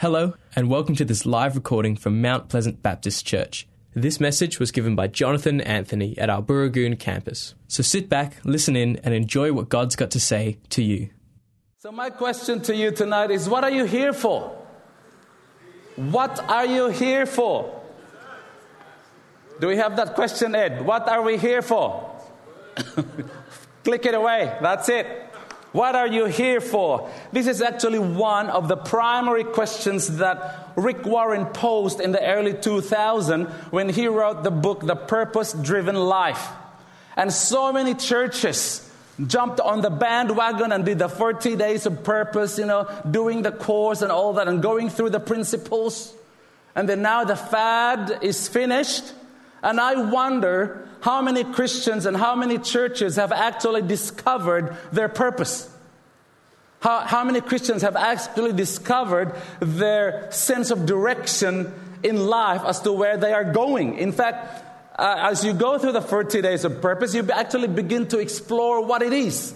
Hello, and welcome to this live recording from Mount Pleasant Baptist Church. This message was given by Jonathan Anthony at our Booragoon campus. So sit back, listen in, and enjoy what God's got to say to you. So, my question to you tonight is what are you here for? What are you here for? Do we have that question, Ed? What are we here for? Click it away. That's it. What are you here for? This is actually one of the primary questions that Rick Warren posed in the early 2000s when he wrote the book The Purpose Driven Life. And so many churches jumped on the bandwagon and did the 40 days of purpose, you know, doing the course and all that and going through the principles. And then now the fad is finished. And I wonder how many Christians and how many churches have actually discovered their purpose. How, how many Christians have actually discovered their sense of direction in life as to where they are going? In fact, uh, as you go through the 40 days of purpose, you actually begin to explore what it is.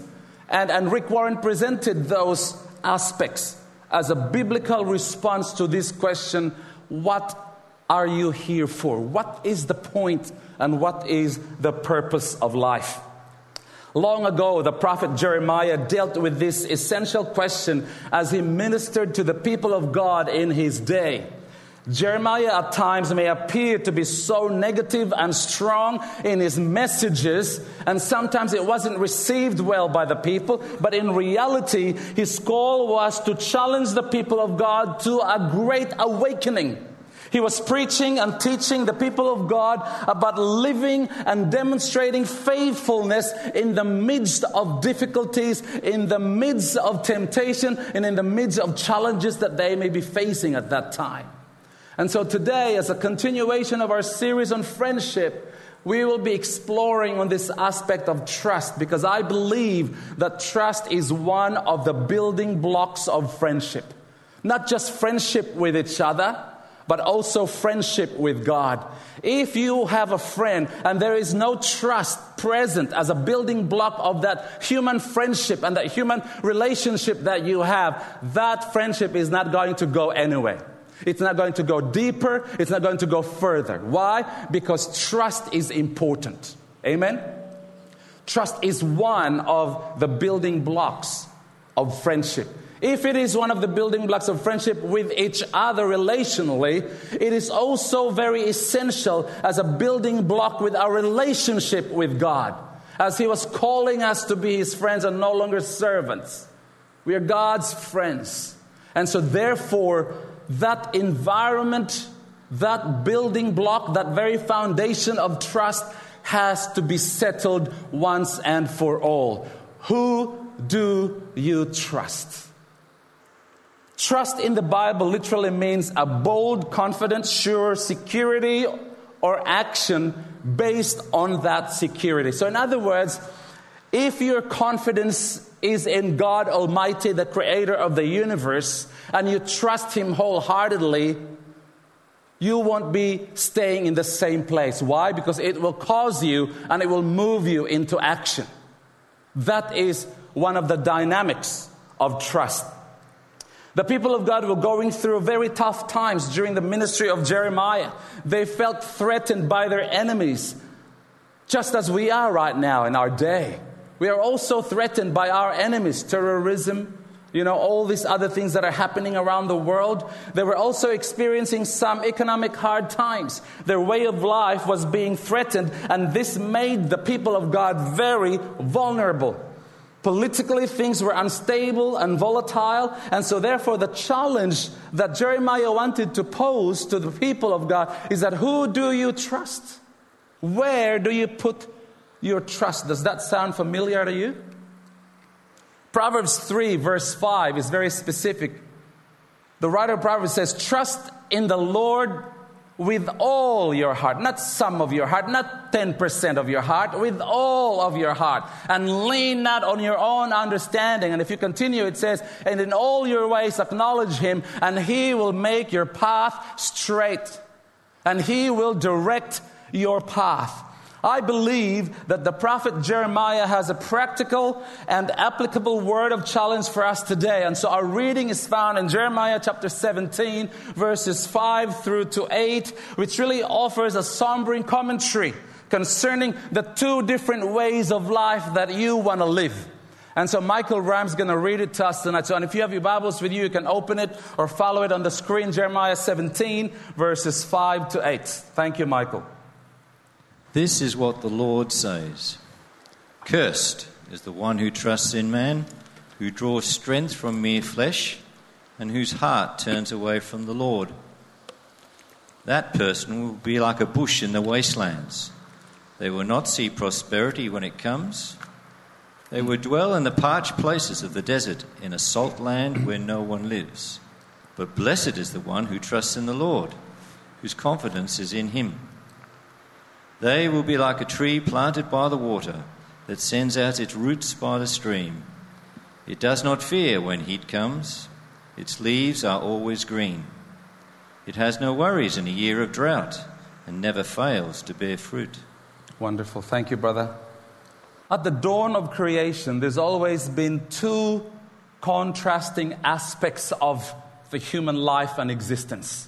And, and Rick Warren presented those aspects as a biblical response to this question what are you here for? What is the point and what is the purpose of life? Long ago, the prophet Jeremiah dealt with this essential question as he ministered to the people of God in his day. Jeremiah at times may appear to be so negative and strong in his messages, and sometimes it wasn't received well by the people. But in reality, his call was to challenge the people of God to a great awakening. He was preaching and teaching the people of God about living and demonstrating faithfulness in the midst of difficulties, in the midst of temptation, and in the midst of challenges that they may be facing at that time. And so today, as a continuation of our series on friendship, we will be exploring on this aspect of trust because I believe that trust is one of the building blocks of friendship. Not just friendship with each other, but also friendship with God. If you have a friend and there is no trust present as a building block of that human friendship and that human relationship that you have, that friendship is not going to go anywhere. It's not going to go deeper. It's not going to go further. Why? Because trust is important. Amen? Trust is one of the building blocks of friendship. If it is one of the building blocks of friendship with each other relationally, it is also very essential as a building block with our relationship with God. As He was calling us to be His friends and no longer servants. We are God's friends. And so, therefore, that environment, that building block, that very foundation of trust has to be settled once and for all. Who do you trust? Trust in the Bible literally means a bold, confident, sure security or action based on that security. So, in other words, if your confidence is in God Almighty, the creator of the universe, and you trust Him wholeheartedly, you won't be staying in the same place. Why? Because it will cause you and it will move you into action. That is one of the dynamics of trust. The people of God were going through very tough times during the ministry of Jeremiah. They felt threatened by their enemies, just as we are right now in our day. We are also threatened by our enemies, terrorism, you know, all these other things that are happening around the world. They were also experiencing some economic hard times. Their way of life was being threatened, and this made the people of God very vulnerable. Politically, things were unstable and volatile, and so therefore, the challenge that Jeremiah wanted to pose to the people of God is that who do you trust? Where do you put your trust? Does that sound familiar to you? Proverbs 3, verse 5 is very specific. The writer of Proverbs says, Trust in the Lord with all your heart, not some of your heart, not 10% of your heart, with all of your heart, and lean not on your own understanding. And if you continue, it says, And in all your ways acknowledge him, and he will make your path straight, and he will direct your path. I believe that the prophet Jeremiah has a practical and applicable word of challenge for us today. And so our reading is found in Jeremiah chapter 17, verses 5 through to 8, which really offers a sombering commentary concerning the two different ways of life that you want to live. And so Michael Ram's is going to read it to us tonight. So, and if you have your Bibles with you, you can open it or follow it on the screen. Jeremiah 17, verses 5 to 8. Thank you, Michael. This is what the Lord says Cursed is the one who trusts in man, who draws strength from mere flesh, and whose heart turns away from the Lord. That person will be like a bush in the wastelands. They will not see prosperity when it comes. They will dwell in the parched places of the desert, in a salt land where no one lives. But blessed is the one who trusts in the Lord, whose confidence is in him. They will be like a tree planted by the water that sends out its roots by the stream. It does not fear when heat comes, its leaves are always green. It has no worries in a year of drought and never fails to bear fruit. Wonderful. Thank you, brother. At the dawn of creation, there's always been two contrasting aspects of the human life and existence.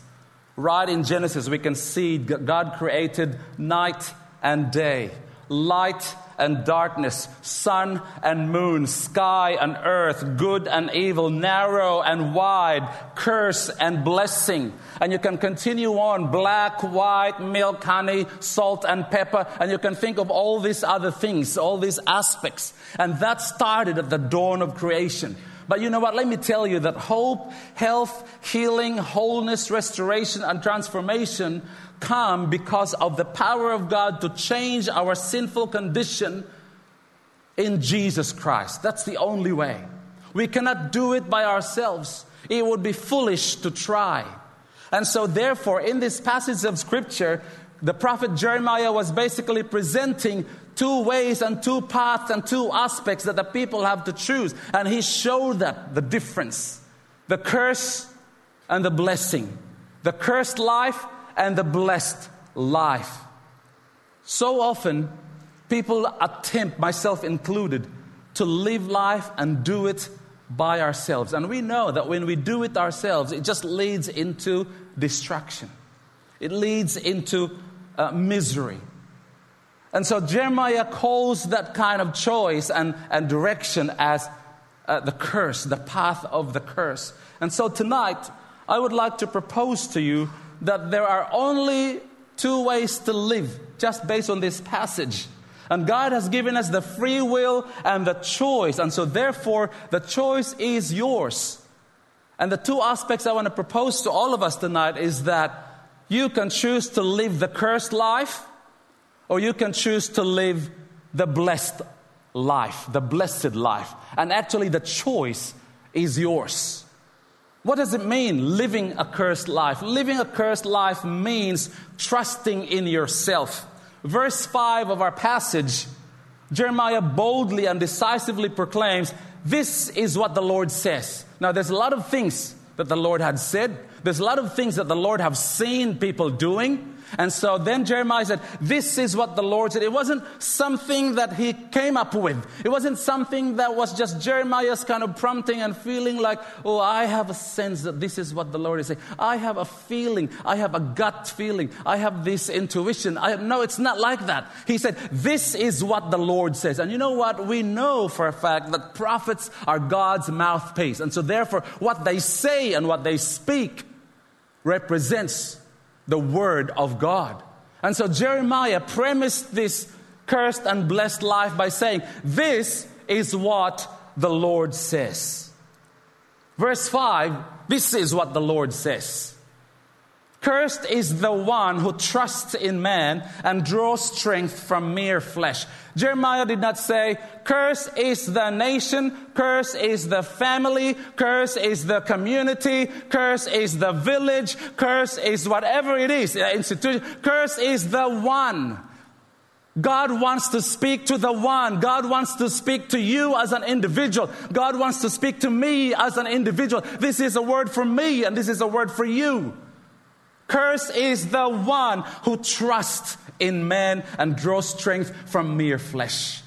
Right in Genesis, we can see God created night and day, light and darkness, sun and moon, sky and earth, good and evil, narrow and wide, curse and blessing. And you can continue on black, white, milk, honey, salt and pepper, and you can think of all these other things, all these aspects. And that started at the dawn of creation. But you know what? Let me tell you that hope, health, healing, wholeness, restoration, and transformation come because of the power of God to change our sinful condition in Jesus Christ. That's the only way. We cannot do it by ourselves. It would be foolish to try. And so, therefore, in this passage of Scripture, the prophet Jeremiah was basically presenting two ways and two paths and two aspects that the people have to choose. And he showed that the difference the curse and the blessing, the cursed life and the blessed life. So often, people attempt, myself included, to live life and do it by ourselves. And we know that when we do it ourselves, it just leads into destruction, it leads into uh, misery. And so Jeremiah calls that kind of choice and, and direction as uh, the curse, the path of the curse. And so tonight, I would like to propose to you that there are only two ways to live, just based on this passage. And God has given us the free will and the choice. And so, therefore, the choice is yours. And the two aspects I want to propose to all of us tonight is that you can choose to live the cursed life or you can choose to live the blessed life, the blessed life. And actually, the choice is yours. What does it mean, living a cursed life? Living a cursed life means trusting in yourself. Verse 5 of our passage, Jeremiah boldly and decisively proclaims, This is what the Lord says. Now, there's a lot of things that the Lord had said, there's a lot of things that the Lord have seen people doing. And so then Jeremiah said, This is what the Lord said. It wasn't something that he came up with. It wasn't something that was just Jeremiah's kind of prompting and feeling like, Oh, I have a sense that this is what the Lord is saying. I have a feeling. I have a gut feeling. I have this intuition. I no, it's not like that. He said, This is what the Lord says. And you know what? We know for a fact that prophets are God's mouthpiece. And so therefore, what they say and what they speak represents the Word of God. And so Jeremiah premised this cursed and blessed life by saying, This is what the Lord says. Verse 5 this is what the Lord says. Cursed is the one who trusts in man and draws strength from mere flesh. Jeremiah did not say, Curse is the nation, curse is the family, curse is the community, curse is the village, curse is whatever it is, uh, institution. Curse is the one. God wants to speak to the one. God wants to speak to you as an individual. God wants to speak to me as an individual. This is a word for me and this is a word for you. Cursed is the one who trusts in man and draws strength from mere flesh.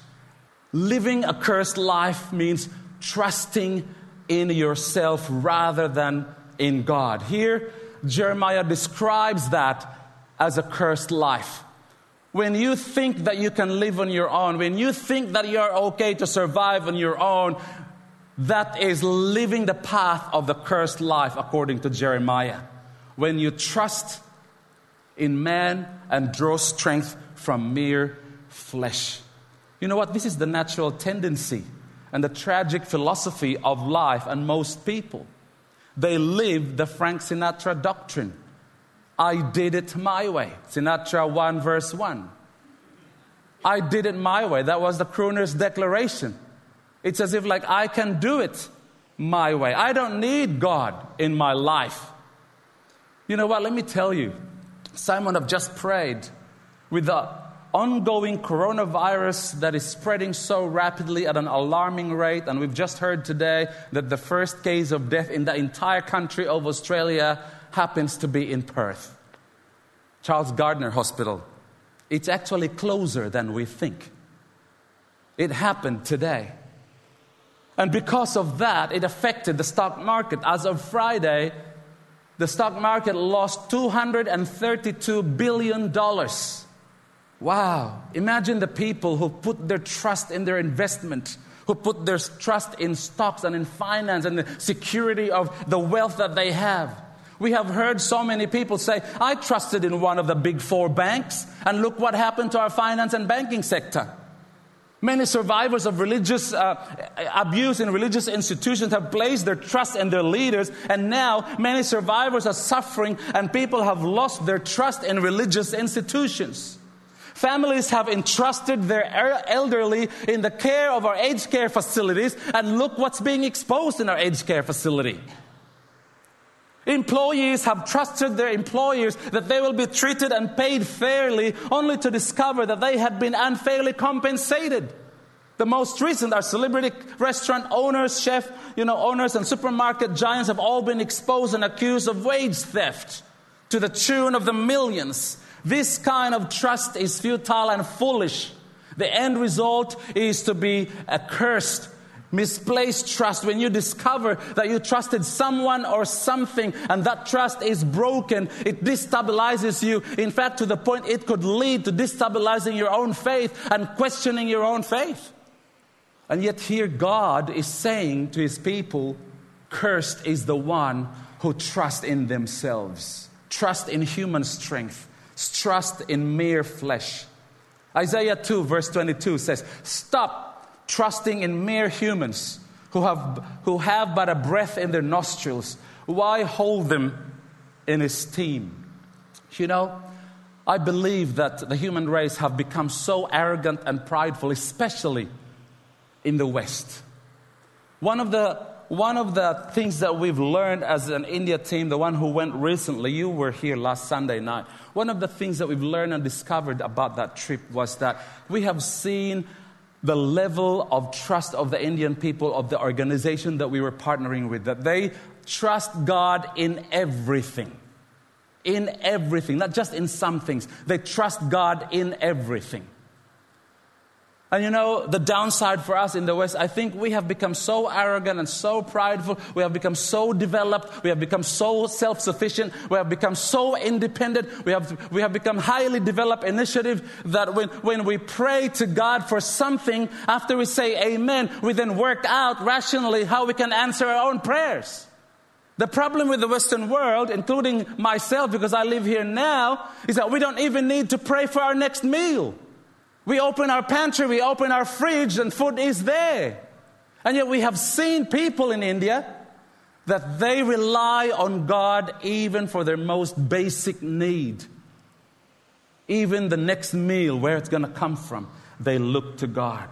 Living a cursed life means trusting in yourself rather than in God. Here, Jeremiah describes that as a cursed life. When you think that you can live on your own, when you think that you're okay to survive on your own, that is living the path of the cursed life, according to Jeremiah. When you trust in man and draw strength from mere flesh. You know what? This is the natural tendency and the tragic philosophy of life and most people. They live the Frank Sinatra doctrine. I did it my way. Sinatra 1, verse 1. I did it my way. That was the crooner's declaration. It's as if, like, I can do it my way. I don't need God in my life. You know what? Let me tell you. Simon I've just prayed with the ongoing coronavirus that is spreading so rapidly at an alarming rate. And we've just heard today that the first case of death in the entire country of Australia happens to be in Perth. Charles Gairdner Hospital. It's actually closer than we think. It happened today. And because of that, it affected the stock market. As of Friday, the stock market lost $232 billion. Wow. Imagine the people who put their trust in their investment, who put their trust in stocks and in finance and the security of the wealth that they have. We have heard so many people say, I trusted in one of the big four banks, and look what happened to our finance and banking sector. Many survivors of religious uh, abuse in religious institutions have placed their trust in their leaders, and now many survivors are suffering, and people have lost their trust in religious institutions. Families have entrusted their elderly in the care of our aged care facilities, and look what's being exposed in our aged care facility. Employees have trusted their employers that they will be treated and paid fairly, only to discover that they had been unfairly compensated. The most recent are celebrity restaurant owners, chef, you know, owners and supermarket giants have all been exposed and accused of wage theft to the tune of the millions. This kind of trust is futile and foolish. The end result is to be accursed. Misplaced trust, when you discover that you trusted someone or something and that trust is broken, it destabilizes you. In fact, to the point it could lead to destabilizing your own faith and questioning your own faith. And yet, here God is saying to his people, Cursed is the one who trusts in themselves, trust in human strength, trust in mere flesh. Isaiah 2, verse 22 says, Stop trusting in mere humans who have, who have but a breath in their nostrils. Why hold them in esteem? You know, I believe that the human race have become so arrogant and prideful, especially in the West. One of the one of the things that we've learned as an India team, the one who went recently, you were here last Sunday night. One of the things that we've learned and discovered about that trip was that we have seen the level of trust of the Indian people, of the organization that we were partnering with, that they trust God in everything. In everything, not just in some things. They trust God in everything. And you know, the downside for us in the West, I think we have become so arrogant and so prideful. We have become so developed. We have become so self sufficient. We have become so independent. We have, we have become highly developed initiative that when, when we pray to God for something, after we say amen, we then work out rationally how we can answer our own prayers. The problem with the Western world, including myself, because I live here now, is that we don't even need to pray for our next meal. We open our pantry, we open our fridge, and food is there. And yet we have seen people in India that they rely on God even for their most basic need. Even the next meal, where it's going to come from, they look to God.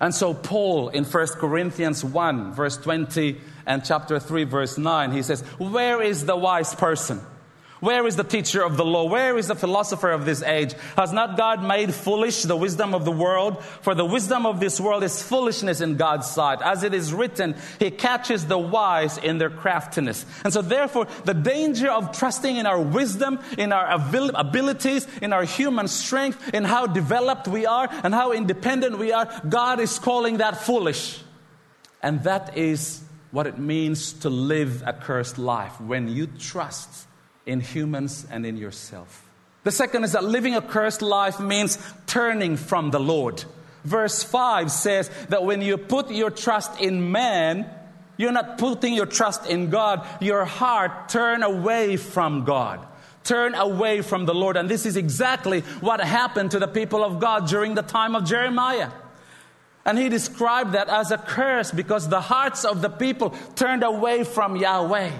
And so, Paul in 1 Corinthians 1, verse 20, and chapter 3, verse 9, he says, Where is the wise person? Where is the teacher of the law? Where is the philosopher of this age? Has not God made foolish the wisdom of the world? For the wisdom of this world is foolishness in God's sight. As it is written, He catches the wise in their craftiness. And so, therefore, the danger of trusting in our wisdom, in our abilities, in our human strength, in how developed we are, and how independent we are, God is calling that foolish. And that is what it means to live a cursed life when you trust in humans and in yourself. The second is that living a cursed life means turning from the Lord. Verse 5 says that when you put your trust in man, you're not putting your trust in God. Your heart turn away from God. Turn away from the Lord. And this is exactly what happened to the people of God during the time of Jeremiah. And he described that as a curse because the hearts of the people turned away from Yahweh.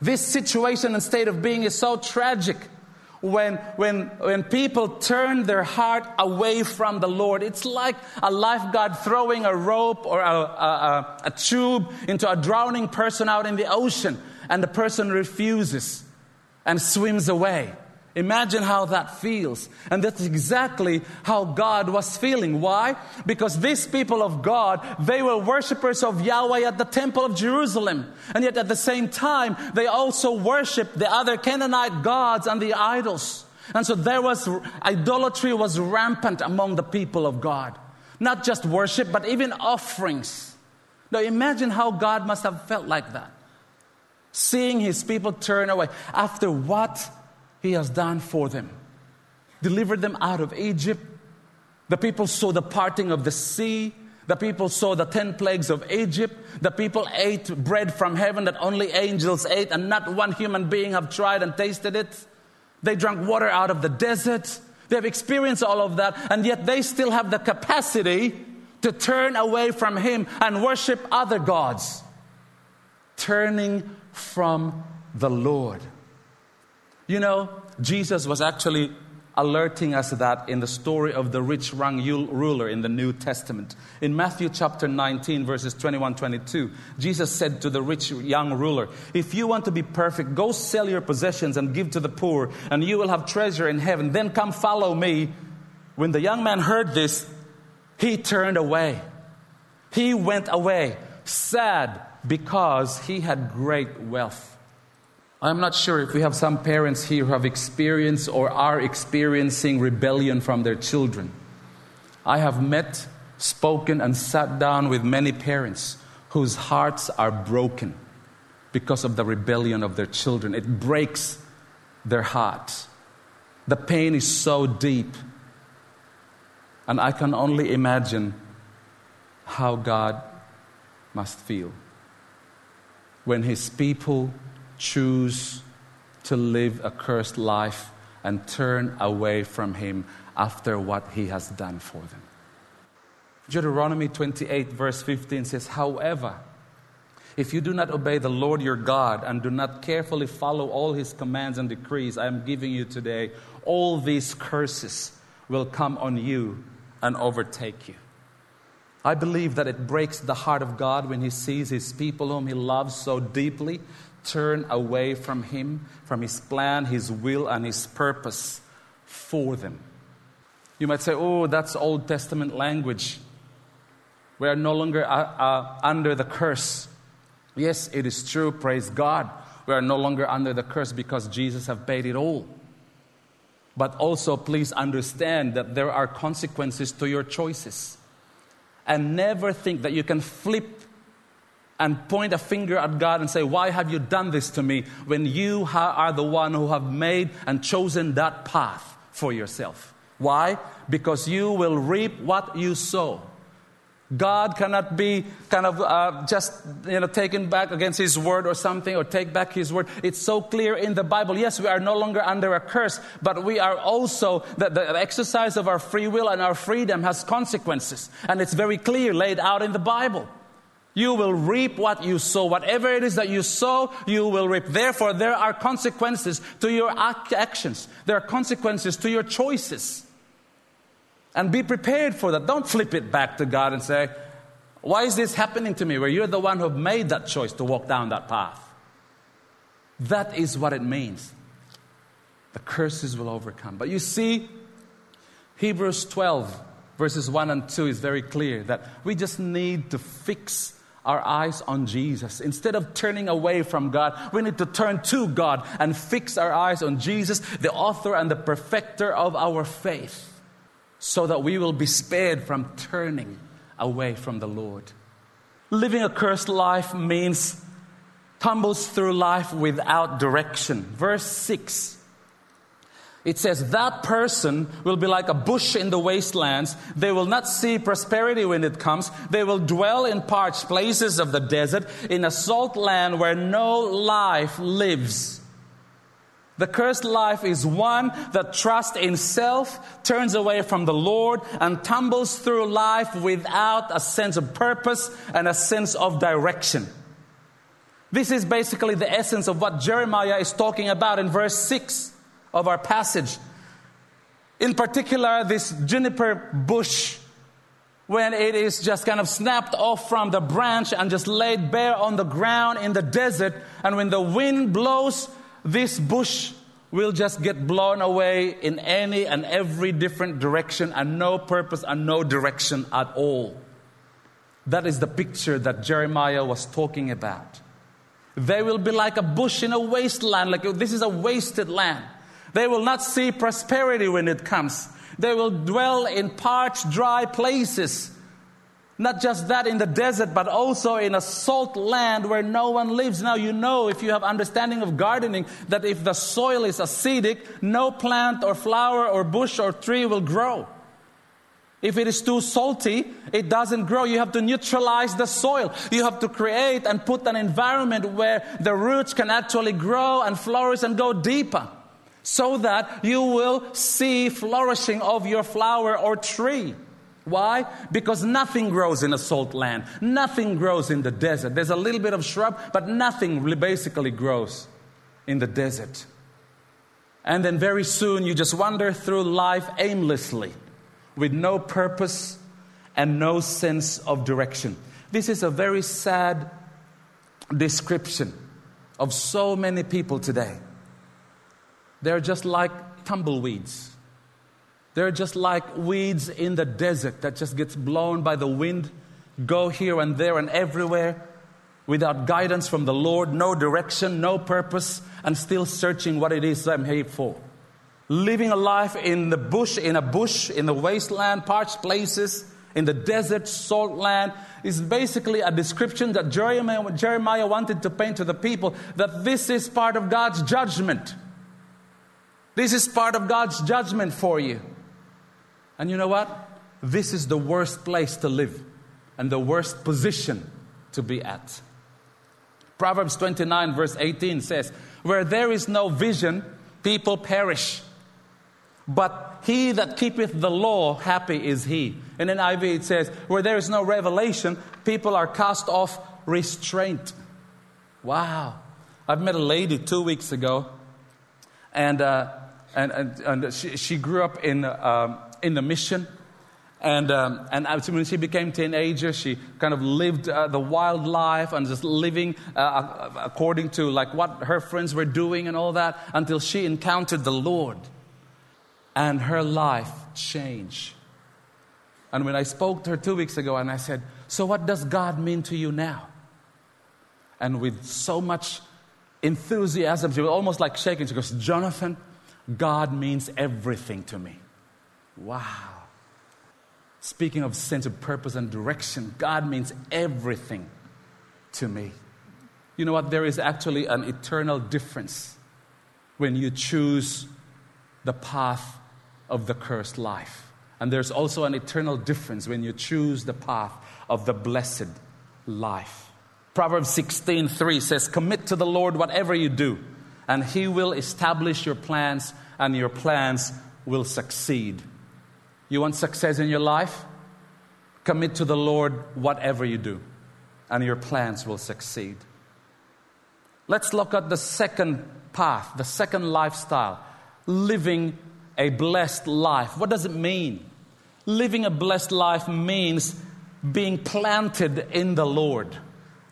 This situation and state of being is so tragic when, when, when people turn their heart away from the Lord. It's like a lifeguard throwing a rope or a, a, a tube into a drowning person out in the ocean, and the person refuses and swims away. Imagine how that feels. And that's exactly how God was feeling. Why? Because these people of God, they were worshippers of Yahweh at the temple of Jerusalem. And yet at the same time, they also worshiped the other Canaanite gods and the idols. And so there was, idolatry was rampant among the people of God. Not just worship, but even offerings. Now imagine how God must have felt like that. Seeing his people turn away after what he has done for them. Delivered them out of Egypt. The people saw the parting of the sea. The people saw the 10 plagues of Egypt. The people ate bread from heaven that only angels ate, and not one human being have tried and tasted it. They drank water out of the desert. They have experienced all of that, and yet they still have the capacity to turn away from Him and worship other gods, turning from the Lord. You know, Jesus was actually alerting us that in the story of the rich young ruler in the New Testament. In Matthew chapter 19, verses 21 22, Jesus said to the rich young ruler, If you want to be perfect, go sell your possessions and give to the poor, and you will have treasure in heaven. Then come follow me. When the young man heard this, he turned away. He went away, sad because he had great wealth. I'm not sure if we have some parents here who have experienced or are experiencing rebellion from their children. I have met, spoken, and sat down with many parents whose hearts are broken because of the rebellion of their children. It breaks their hearts. The pain is so deep. And I can only imagine how God must feel when His people choose to live a cursed life and turn away from Him after what He has done for them. Deuteronomy 28, verse 15 says, However, if you do not obey the Lord your God and do not carefully follow all his commands and decrees I am giving you today, all these curses will come on you and overtake you. I believe that it breaks the heart of God when he sees his people whom he loves so deeply turn away from Him, from His plan, His will, and His purpose for them. You might say, oh, that's Old Testament language. We are no longer uh, uh, under the curse. Yes, it is true, praise God. We are no longer under the curse because Jesus have paid it all. But also, please understand that there are consequences to your choices. And never think that you can flip and point a finger at God and say, Why have you done this to me? when you are the one who have made and chosen that path for yourself. Why? Because you will reap what you sow. God cannot be kind of uh, just you know taken back against His word or something, or take back His word. It's so clear in the Bible. Yes, we are no longer under a curse, but we are also the, the exercise of our free will and our freedom has consequences, and it's very clear laid out in the Bible. You will reap what you sow. Whatever it is that you sow, you will reap. Therefore, there are consequences to your actions. There are consequences to your choices. And be prepared for that. Don't flip it back to God and say, Why is this happening to me? Where you're the one who made that choice to walk down that path. That is what it means. The curses will overcome. But you see, Hebrews 12, verses 1 and 2 is very clear that we just need to fix our eyes on Jesus. Instead of turning away from God, we need to turn to God and fix our eyes on Jesus, the author and the perfecter of our faith, so that we will be spared from turning away from the Lord. Living a cursed life means tumbles through life without direction. Verse 6 it says, That person will be like a bush in the wastelands. They will not see prosperity when it comes. They will dwell in parched places of the desert, in a salt land where no life lives. The cursed life is one that trusts in self, turns away from the Lord, and tumbles through life without a sense of purpose and a sense of direction. This is basically the essence of what Jeremiah is talking about in verse 6 of our passage. In particular, this juniper bush, when it is just kind of snapped off from the branch and just laid bare on the ground in the desert, and when the wind blows, this bush will just get blown away in any and every different direction and no purpose and no direction at all. That is the picture that Jeremiah was talking about. They will be like a bush in a wasteland, like this is a wasted land. They will not see prosperity when it comes. They will dwell in parched, dry places. Not just that in the desert, but also in a salt land where no one lives. Now, you know, if you have understanding of gardening, that if the soil is acidic, no plant or flower or bush or tree will grow. If it is too salty, it doesn't grow. You have to neutralize the soil. You have to create and put an environment where the roots can actually grow and flourish and go deeper so that you will see flourishing of your flower or tree. Why? Because nothing grows in a salt land. Nothing grows in the desert. There's a little bit of shrub, but nothing basically grows in the desert. And then very soon you just wander through life aimlessly with no purpose and no sense of direction. This is a very sad description of so many people today. They're just like tumbleweeds. They're just like weeds in the desert that just gets blown by the wind, go here and there and everywhere without guidance from the Lord, no direction, no purpose, and still searching what it is I'm here for. Living a life in the bush, in a bush, in the wasteland, parched places, in the desert, salt land, is basically a description that Jeremiah, Jeremiah wanted to paint to the people that this is part of God's judgment. This is part of God's judgment for you. And you know what? This is the worst place to live and the worst position to be at. Proverbs 29, verse 18 says, Where there is no vision, people perish. But he that keepeth the law, happy is he. And in NIV it says, Where there is no revelation, people are cast off restraint. Wow. I've met a lady two weeks ago, and uh, and, and, and she, she, grew up in, um, in the mission. And, um, and when she became teenager, she kind of lived uh, the wild life and just living uh, according to like what her friends were doing and all that until she encountered the Lord. And her life changed. And when I spoke to her two weeks ago and I said, So what does God mean to you now? And with so much enthusiasm, she was almost like shaking. She goes, Jonathan, God means everything to me. Wow. Speaking of sense of purpose and direction, God means everything to me. You know what? There is actually an eternal difference when you choose the path of the cursed life. And there's also an eternal difference when you choose the path of the blessed life. Proverbs 16:3 says, "Commit to the Lord whatever you do." And He will establish your plans, and your plans will succeed. You want success in your life? Commit to the Lord whatever you do, and your plans will succeed. Let's look at the second path, the second lifestyle living a blessed life. What does it mean? Living a blessed life means being planted in the Lord.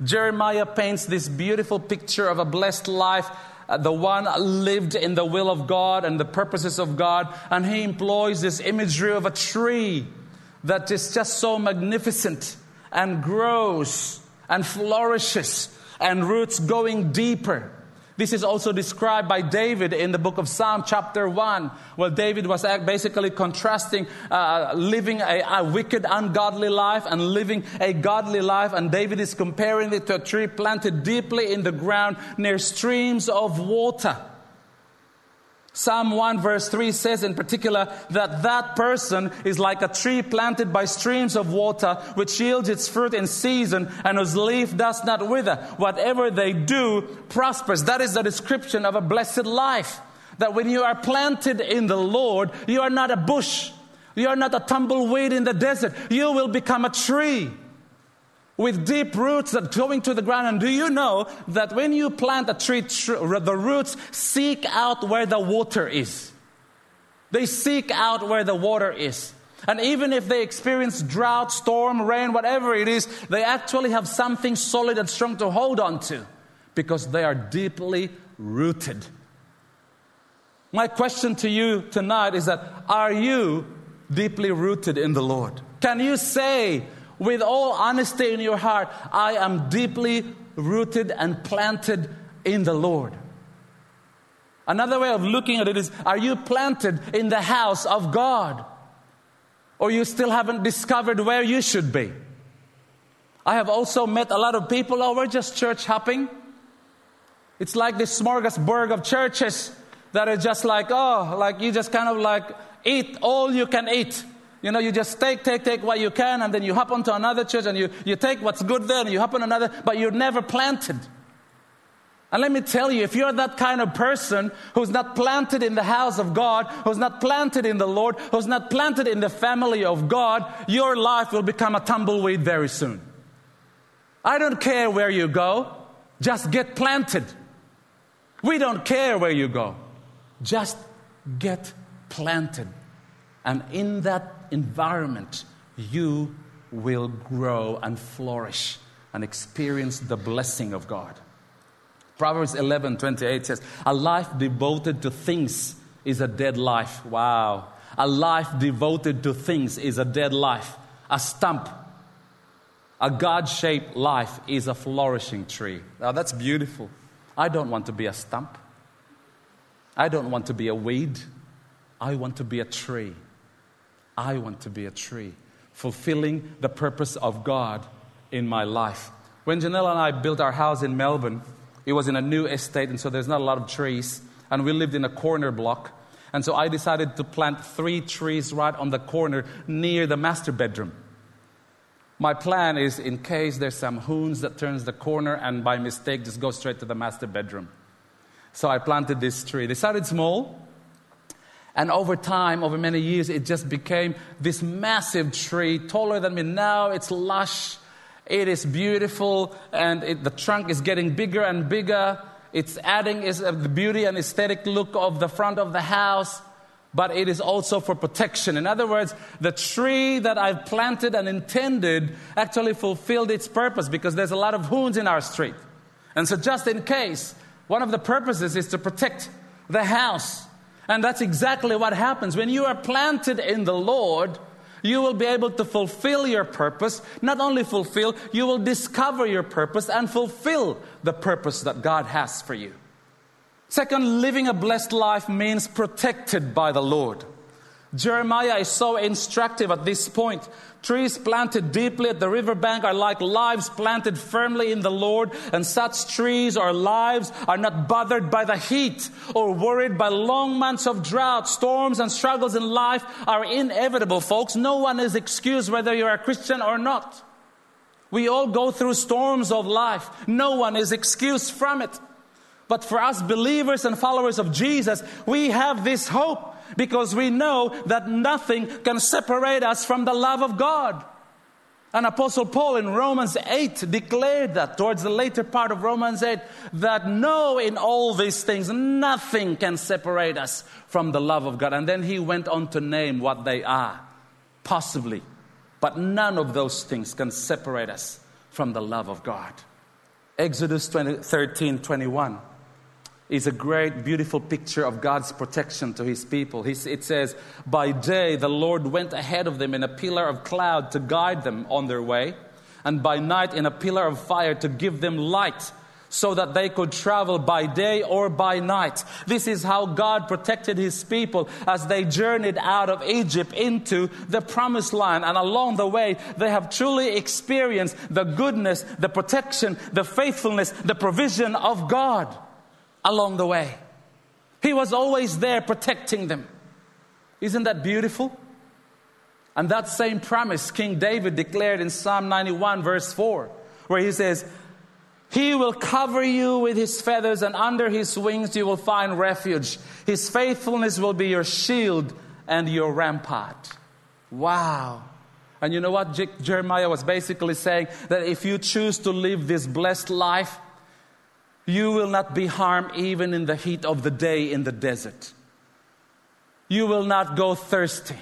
Jeremiah paints this beautiful picture of a blessed life Uh, the one lived in the will of God and the purposes of God, and he employs this imagery of a tree that is just so magnificent and grows and flourishes and roots going deeper. This is also described by David in the book of Psalm, chapter 1, where David was basically contrasting uh, living a, a, wicked, ungodly life and living a godly life. And David is comparing it to a tree planted deeply in the ground near streams of water. Psalm 1 verse 3 says in particular that that person is like a tree planted by streams of water which yields its fruit in season and whose leaf does not wither. Whatever they do prospers. That is the description of a blessed life. That when you are planted in the Lord, you are not a bush. You are not a tumbleweed in the desert. You will become a tree with deep roots that going to the ground. And do you know that when you plant a tree, the roots seek out where the water is? They seek out where the water is. And even if they experience drought, storm, rain, whatever it is, they actually have something solid and strong to hold on to because they are deeply rooted. My question to you tonight is that are you deeply rooted in the Lord? Can you say with all honesty in your heart, I am deeply rooted and planted in the Lord. Another way of looking at it is Are you planted in the house of God? Or you still haven't discovered where you should be? I have also met a lot of people, oh, we're just church hopping. It's like this smorgasbord of churches that are just like, oh, like you just kind of like eat all you can eat. You know, you just take, take, take what you can, and then you hop onto another church and you, you take what's good there and you hop on another, but you're never planted. And let me tell you, if you're that kind of person who's not planted in the house of God, who's not planted in the Lord, who's not planted in the family of God, your life will become a tumbleweed very soon. I don't care where you go, just get planted. We don't care where you go, just get planted. And in that environment, you will grow and flourish and experience the blessing of God. Proverbs 11 28 says, A life devoted to things is a dead life. Wow. A life devoted to things is a dead life. A stump, a God shaped life is a flourishing tree. Now that's beautiful. I don't want to be a stump. I don't want to be a weed. I want to be a tree. I want to be a tree, fulfilling the purpose of God in my life. When Janelle and I built our house in Melbourne, it was in a new estate, and so there's not a lot of trees. And we lived in a corner block. And so I decided to plant three trees right on the corner near the master bedroom. My plan is in case there's some hoons that turns the corner and by mistake just go straight to the master bedroom. So I planted this tree. They started small, and over time, over many years, it just became this massive tree, taller than me. Now it's lush, it is beautiful, and it, the trunk is getting bigger and bigger. It's adding is, uh, the beauty and aesthetic look of the front of the house, but it is also for protection. In other words, the tree that I've planted and intended actually fulfilled its purpose because there's a lot of hoons in our street. And so, just in case, one of the purposes is to protect the house. And that's exactly what happens. When you are planted in the Lord, you will be able to fulfill your purpose. Not only fulfill, you will discover your purpose and fulfill the purpose that God has for you. Second, living a blessed life means protected by the Lord. Jeremiah is so instructive at this point. Trees planted deeply at the riverbank are like lives planted firmly in the Lord, and such trees or lives are not bothered by the heat or worried by long months of drought. Storms and struggles in life are inevitable, folks. No one is excused whether you're a Christian or not. We all go through storms of life. No one is excused from it. But for us believers and followers of Jesus, we have this hope because we know that nothing can separate us from the love of God. And Apostle Paul in Romans 8 declared that towards the later part of Romans 8 that no, in all these things, nothing can separate us from the love of God. And then he went on to name what they are, possibly. But none of those things can separate us from the love of God. Exodus 20, 13 21. Is a great, beautiful picture of God's protection to his people. it says, By day the Lord went ahead of them in a pillar of cloud to guide them on their way, and by night in a pillar of fire to give them light so that they could travel by day or by night. This is how God protected his people as they journeyed out of Egypt into the promised land. And along the way, they have truly experienced the goodness, the protection, the faithfulness, the provision of God along the way. He was always there protecting them. Isn't that beautiful? And that same promise King David declared in Psalm 91, verse 4, where he says, He will cover you with his feathers, and under his wings you will find refuge. His faithfulness will be your shield and your rampart. Wow. And you know what Jeremiah was basically saying? That if you choose to live this blessed life, you will not be harmed even in the heat of the day in the desert. You will not go thirsty.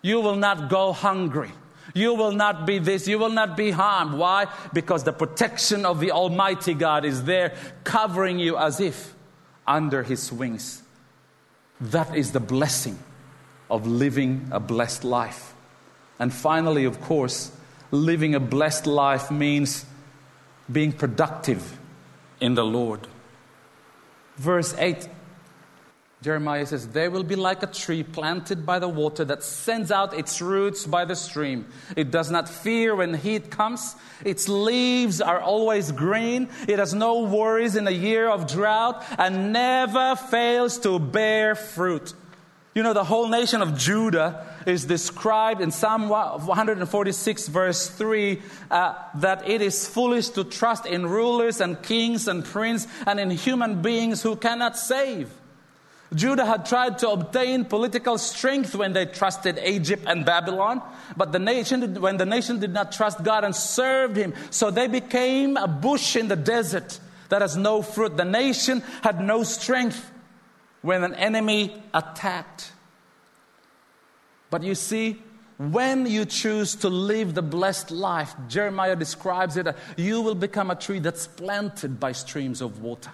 You will not go hungry. You will not be this. You will not be harmed. Why? Because the protection of the Almighty God is there covering you as if under His wings. That is the blessing of living a blessed life. And finally, of course, living a blessed life means being productive in the Lord. Verse 8 Jeremiah says, They will be like a tree planted by the water that sends out its roots by the stream. It does not fear when heat comes. Its leaves are always green. It has no worries in a year of drought and never fails to bear fruit. You know, the whole nation of Judah is described in Psalm 146, verse 3, uh, that it is foolish to trust in rulers and kings and princes and in human beings who cannot save. Judah had tried to obtain political strength when they trusted Egypt and Babylon, but the nation, when the nation did not trust God and served Him, so they became a bush in the desert that has no fruit. The nation had no strength when an enemy attacked. But you see, when you choose to live the blessed life, Jeremiah describes it, you will become a tree that's planted by streams of water.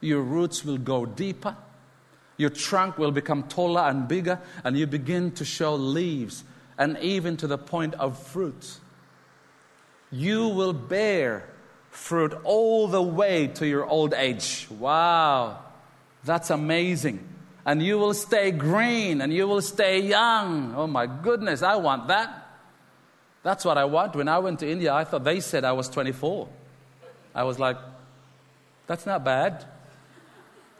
Your roots will go deeper, your trunk will become taller and bigger, and you begin to show leaves and even to the point of fruit. You will bear fruit all the way to your old age. Wow. That's amazing. And you will stay green and you will stay young. Oh my goodness, I want that. That's what I want. When I went to India, I thought they said I was 24. I was like, that's not bad.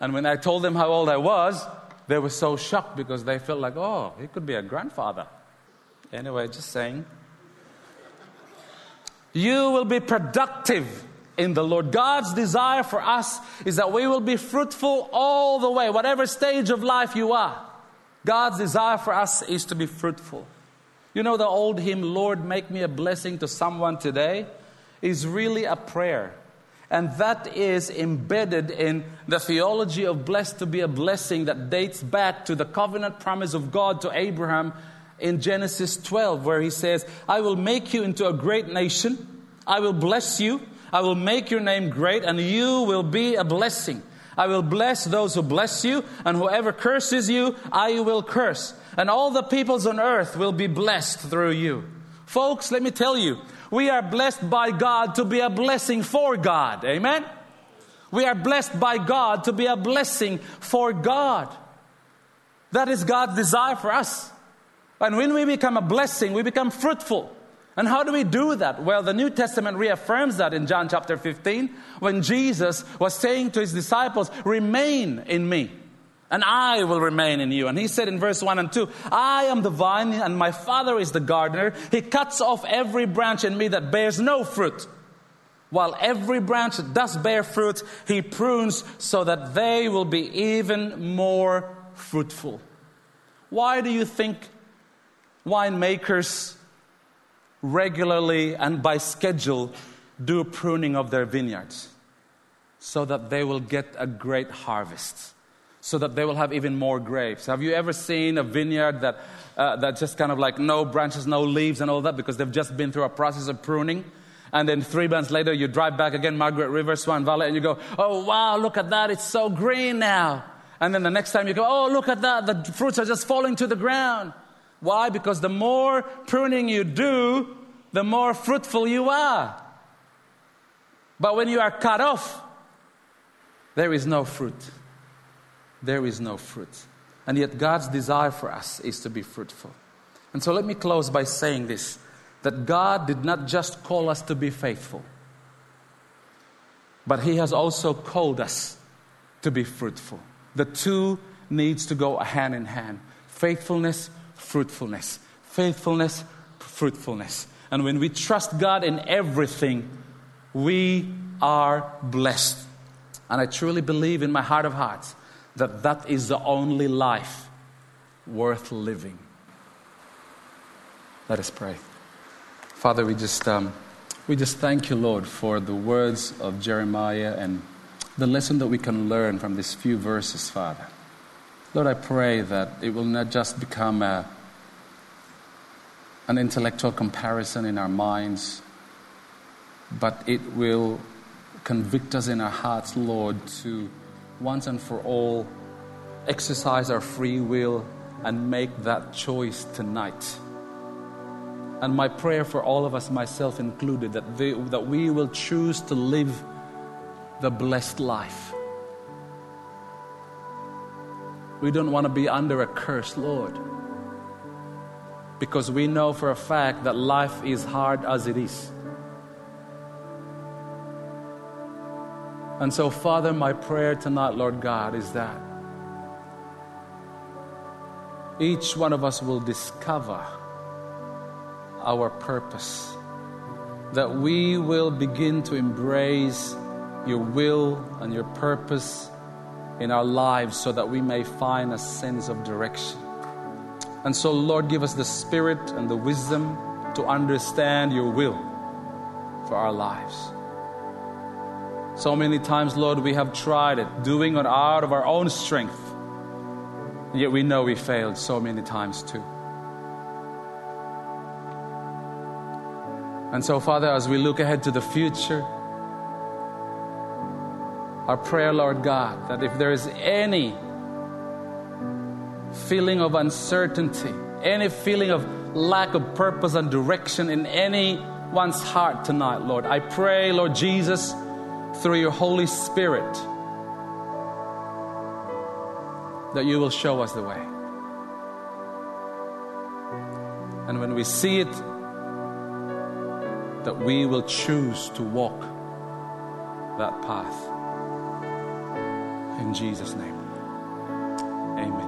And when I told them how old I was, they were so shocked because they felt like, oh, he could be a grandfather. Anyway, just saying. You will be productive in the Lord. God's desire for us is that we will be fruitful all the way, whatever stage of life you are. God's desire for us is to be fruitful. You know, the old hymn, Lord, make me a blessing to someone today, is really a prayer. And that is embedded in the theology of blessed to be a blessing that dates back to the covenant promise of God to Abraham in Genesis 12, where he says, I will make you into a great nation, I will bless you. I will make your name great, and you will be a blessing. I will bless those who bless you, and whoever curses you, I will curse. And all the peoples on earth will be blessed through you. Folks, let me tell you, we are blessed by God to be a blessing for God. Amen? We are blessed by God to be a blessing for God. That is God's desire for us. And when we become a blessing, we become fruitful. And how do we do that? Well, the New Testament reaffirms that in John chapter 15 when Jesus was saying to his disciples, Remain in me, and I will remain in you. And he said in verse 1 and 2, I am the vine, and my Father is the gardener. He cuts off every branch in me that bears no fruit. While every branch that does bear fruit, he prunes so that they will be even more fruitful. Why do you think winemakers regularly and by schedule do pruning of their vineyards so that they will get a great harvest, so that they will have even more grapes. Have you ever seen a vineyard that, uh, that just kind of like no branches, no leaves, and all that because they've just been through a process of pruning? And then three months later, you drive back again, Margaret River, Swan Valley, and you go, oh, wow, look at that. It's so green now. And then the next time you go, oh, look at that. The fruits are just falling to the ground. Why? Because the more pruning you do, the more fruitful you are. But when you are cut off, there is no fruit. There is no fruit. And yet, God's desire for us is to be fruitful. And so, let me close by saying this that God did not just call us to be faithful, but He has also called us to be fruitful. The two needs to go hand in hand faithfulness, fruitfulness. Faithfulness, fruitfulness. And when we trust God in everything, we are blessed. And I truly believe in my heart of hearts that that is the only life worth living. Let us pray. Father, we just, um, we just thank you, Lord, for the words of Jeremiah and the lesson that we can learn from these few verses, Father. Lord, I pray that it will not just become a, an intellectual comparison in our minds, but it will convict us in our hearts, Lord, to once and for all exercise our free will and make that choice tonight. And my prayer for all of us, myself included, that, that we will choose to live the blessed life. We don't want to be under a curse, Lord. Because we know for a fact that life is hard as it is. And so, Father, my prayer tonight, Lord God, is that each one of us will discover our purpose, that we will begin to embrace your will and your purpose in our lives so that we may find a sense of direction. And so, Lord, give us the spirit and the wisdom to understand your will for our lives. So many times, Lord, we have tried it, doing it out of our own strength. Yet we know we failed so many times too. And so, Father, as we look ahead to the future, our prayer, Lord God, that if there is any feeling of uncertainty, any feeling of lack of purpose and direction in anyone's heart tonight, Lord, I pray, Lord Jesus, through your Holy Spirit, that you will show us the way. And when we see it, that we will choose to walk that path. In Jesus' name. Amen.